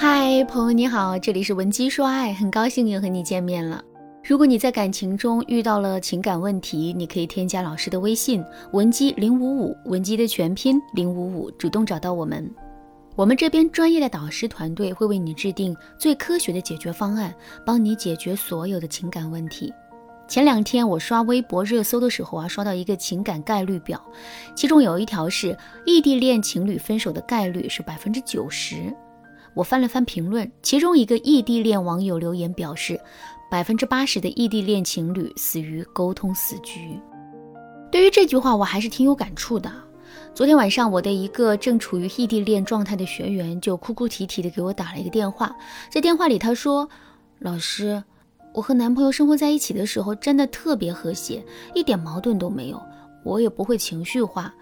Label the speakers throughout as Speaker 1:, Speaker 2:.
Speaker 1: 嗨，朋友你好，这里是文姬说爱，很高兴又和你见面了。如果你在感情中遇到了情感问题，你可以添加老师的微信文姬零五五，文姬的全拼零五五，主动找到我们。我们这边专业的导师团队会为你制定最科学的解决方案，帮你解决所有的情感问题。前两天我刷微博热搜的时候啊，刷到一个情感概率表，其中有一条是异地恋情侣分手的概率是百分之九十。我翻了翻评论，其中一个异地恋网友留言表示，百分之八十的异地恋情侣死于沟通死局。对于这句话，我还是挺有感触的。昨天晚上，我的一个正处于异地恋状态的学员就哭哭啼啼的给我打了一个电话，在电话里他说：“老师。”我和男朋友生活在一起的时候，真的特别和谐，一点矛盾都没有，我也不会情绪化。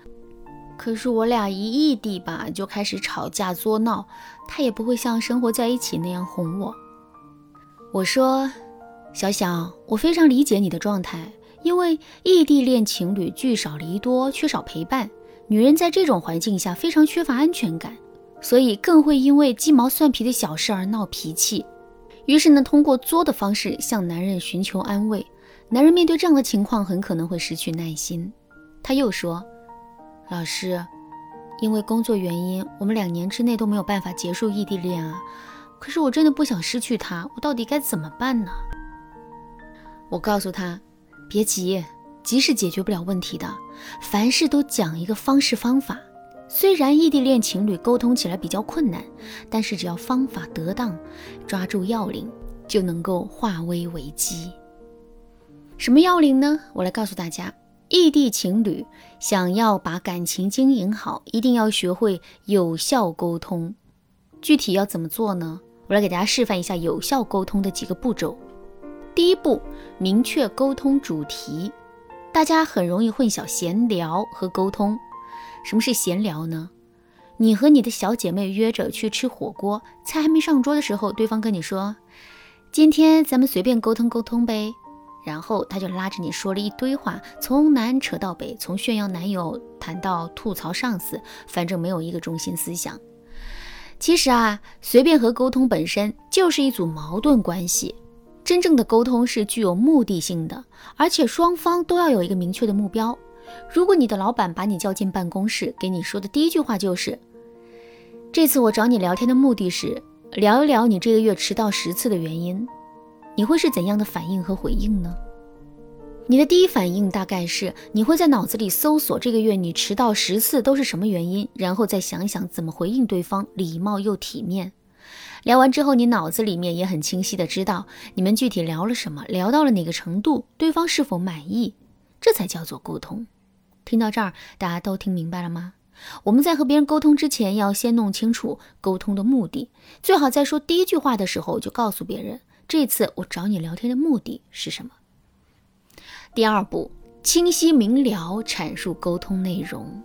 Speaker 1: 可是我俩一异地吧，就开始吵架作闹，他也不会像生活在一起那样哄我。我说，小小，我非常理解你的状态，因为异地恋情侣聚少离多，缺少陪伴，女人在这种环境下非常缺乏安全感，所以更会因为鸡毛蒜皮的小事而闹脾气。于是呢，通过作的方式向男人寻求安慰。男人面对这样的情况，很可能会失去耐心。他又说：“老师，因为工作原因，我们两年之内都没有办法结束异地恋啊。可是我真的不想失去他，我到底该怎么办呢？”我告诉他：“别急，急是解决不了问题的。凡事都讲一个方式方法。”虽然异地恋情侣沟通起来比较困难，但是只要方法得当，抓住要领，就能够化危为机。什么要领呢？我来告诉大家：异地情侣想要把感情经营好，一定要学会有效沟通。具体要怎么做呢？我来给大家示范一下有效沟通的几个步骤。第一步，明确沟通主题。大家很容易混淆闲聊和沟通。什么是闲聊呢？你和你的小姐妹约着去吃火锅，菜还没上桌的时候，对方跟你说：“今天咱们随便沟通沟通呗。”然后他就拉着你说了一堆话，从南扯到北，从炫耀男友谈到吐槽上司，反正没有一个中心思想。其实啊，随便和沟通本身就是一组矛盾关系。真正的沟通是具有目的性的，而且双方都要有一个明确的目标。如果你的老板把你叫进办公室，给你说的第一句话就是：“这次我找你聊天的目的是聊一聊你这个月迟到十次的原因。”你会是怎样的反应和回应呢？你的第一反应大概是你会在脑子里搜索这个月你迟到十次都是什么原因，然后再想想怎么回应对方，礼貌又体面。聊完之后，你脑子里面也很清晰的知道你们具体聊了什么，聊到了哪个程度，对方是否满意，这才叫做沟通。听到这儿，大家都听明白了吗？我们在和别人沟通之前，要先弄清楚沟通的目的，最好在说第一句话的时候就告诉别人，这次我找你聊天的目的是什么。第二步，清晰明了阐述沟通内容。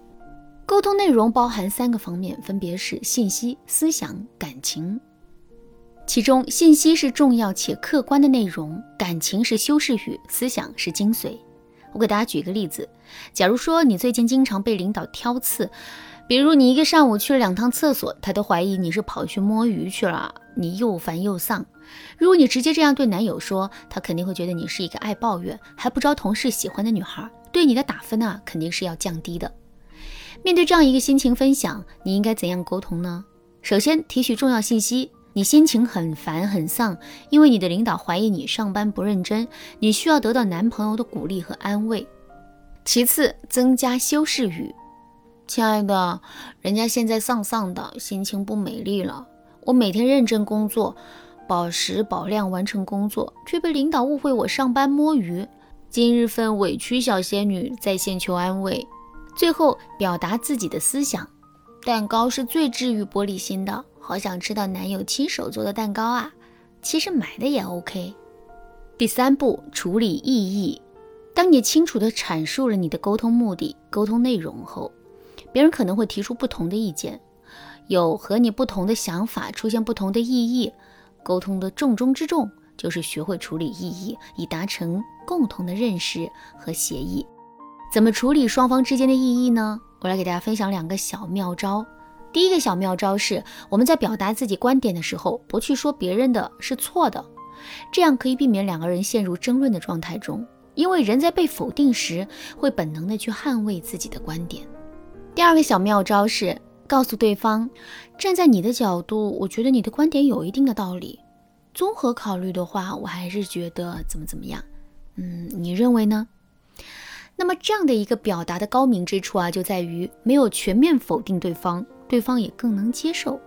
Speaker 1: 沟通内容包含三个方面，分别是信息、思想、感情。其中，信息是重要且客观的内容，感情是修饰语，思想是精髓。我给大家举一个例子，假如说你最近经常被领导挑刺，比如你一个上午去了两趟厕所，他都怀疑你是跑去摸鱼去了，你又烦又丧。如果你直接这样对男友说，他肯定会觉得你是一个爱抱怨还不招同事喜欢的女孩，对你的打分呢肯定是要降低的。面对这样一个心情分享，你应该怎样沟通呢？首先提取重要信息。你心情很烦很丧，因为你的领导怀疑你上班不认真，你需要得到男朋友的鼓励和安慰。其次，增加修饰语。亲爱的，人家现在丧丧的，心情不美丽了。我每天认真工作，保时保量完成工作，却被领导误会我上班摸鱼。今日份委屈，小仙女在线求安慰。最后，表达自己的思想。蛋糕是最治愈玻璃心的。好想吃到男友亲手做的蛋糕啊！其实买的也 OK。第三步，处理异议。当你清楚地阐述了你的沟通目的、沟通内容后，别人可能会提出不同的意见，有和你不同的想法，出现不同的异议。沟通的重中之重就是学会处理异议，以达成共同的认识和协议。怎么处理双方之间的异议呢？我来给大家分享两个小妙招。第一个小妙招是，我们在表达自己观点的时候，不去说别人的是错的，这样可以避免两个人陷入争论的状态中。因为人在被否定时，会本能的去捍卫自己的观点。第二个小妙招是告诉对方，站在你的角度，我觉得你的观点有一定的道理。综合考虑的话，我还是觉得怎么怎么样。嗯，你认为呢？那么这样的一个表达的高明之处啊，就在于没有全面否定对方，对方也更能接受。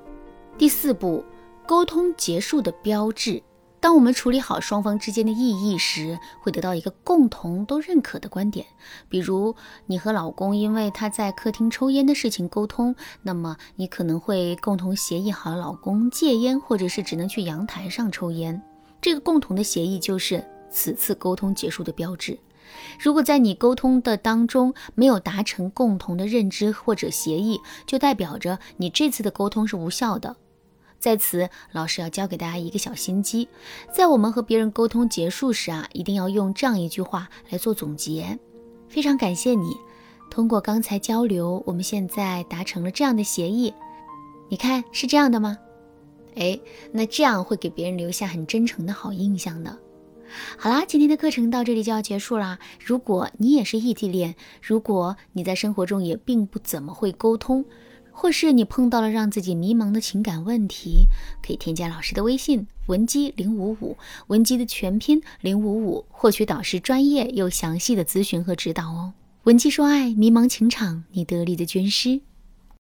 Speaker 1: 第四步，沟通结束的标志。当我们处理好双方之间的异议时，会得到一个共同都认可的观点。比如，你和老公因为他在客厅抽烟的事情沟通，那么你可能会共同协议好老公戒烟，或者是只能去阳台上抽烟。这个共同的协议就是此次沟通结束的标志。如果在你沟通的当中没有达成共同的认知或者协议，就代表着你这次的沟通是无效的。在此，老师要教给大家一个小心机，在我们和别人沟通结束时啊，一定要用这样一句话来做总结：非常感谢你，通过刚才交流，我们现在达成了这样的协议。你看是这样的吗？哎，那这样会给别人留下很真诚的好印象的。好啦，今天的课程到这里就要结束啦。如果你也是异地恋，如果你在生活中也并不怎么会沟通。或是你碰到了让自己迷茫的情感问题，可以添加老师的微信文姬零五五，文姬的全拼零五五，获取导师专业又详细的咨询和指导哦。文姬说爱，迷茫情场，你得力的军师。